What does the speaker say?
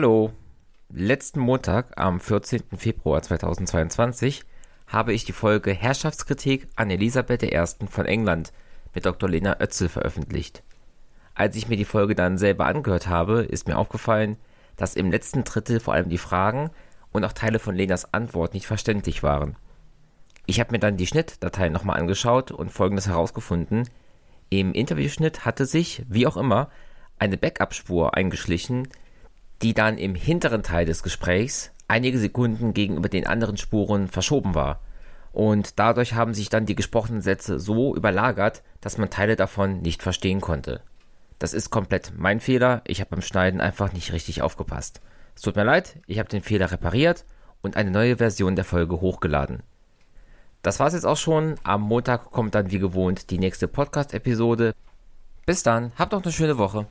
Hallo. Letzten Montag, am 14. Februar 2022, habe ich die Folge Herrschaftskritik an Elisabeth I. von England mit Dr. Lena Oetzel veröffentlicht. Als ich mir die Folge dann selber angehört habe, ist mir aufgefallen, dass im letzten Drittel vor allem die Fragen und auch Teile von Lenas Antwort nicht verständlich waren. Ich habe mir dann die Schnittdateien nochmal angeschaut und folgendes herausgefunden. Im Interviewschnitt hatte sich, wie auch immer, eine Backup-Spur eingeschlichen, die dann im hinteren Teil des Gesprächs einige Sekunden gegenüber den anderen Spuren verschoben war. Und dadurch haben sich dann die gesprochenen Sätze so überlagert, dass man Teile davon nicht verstehen konnte. Das ist komplett mein Fehler, ich habe beim Schneiden einfach nicht richtig aufgepasst. Es tut mir leid, ich habe den Fehler repariert und eine neue Version der Folge hochgeladen. Das war's jetzt auch schon. Am Montag kommt dann wie gewohnt die nächste Podcast-Episode. Bis dann, habt noch eine schöne Woche.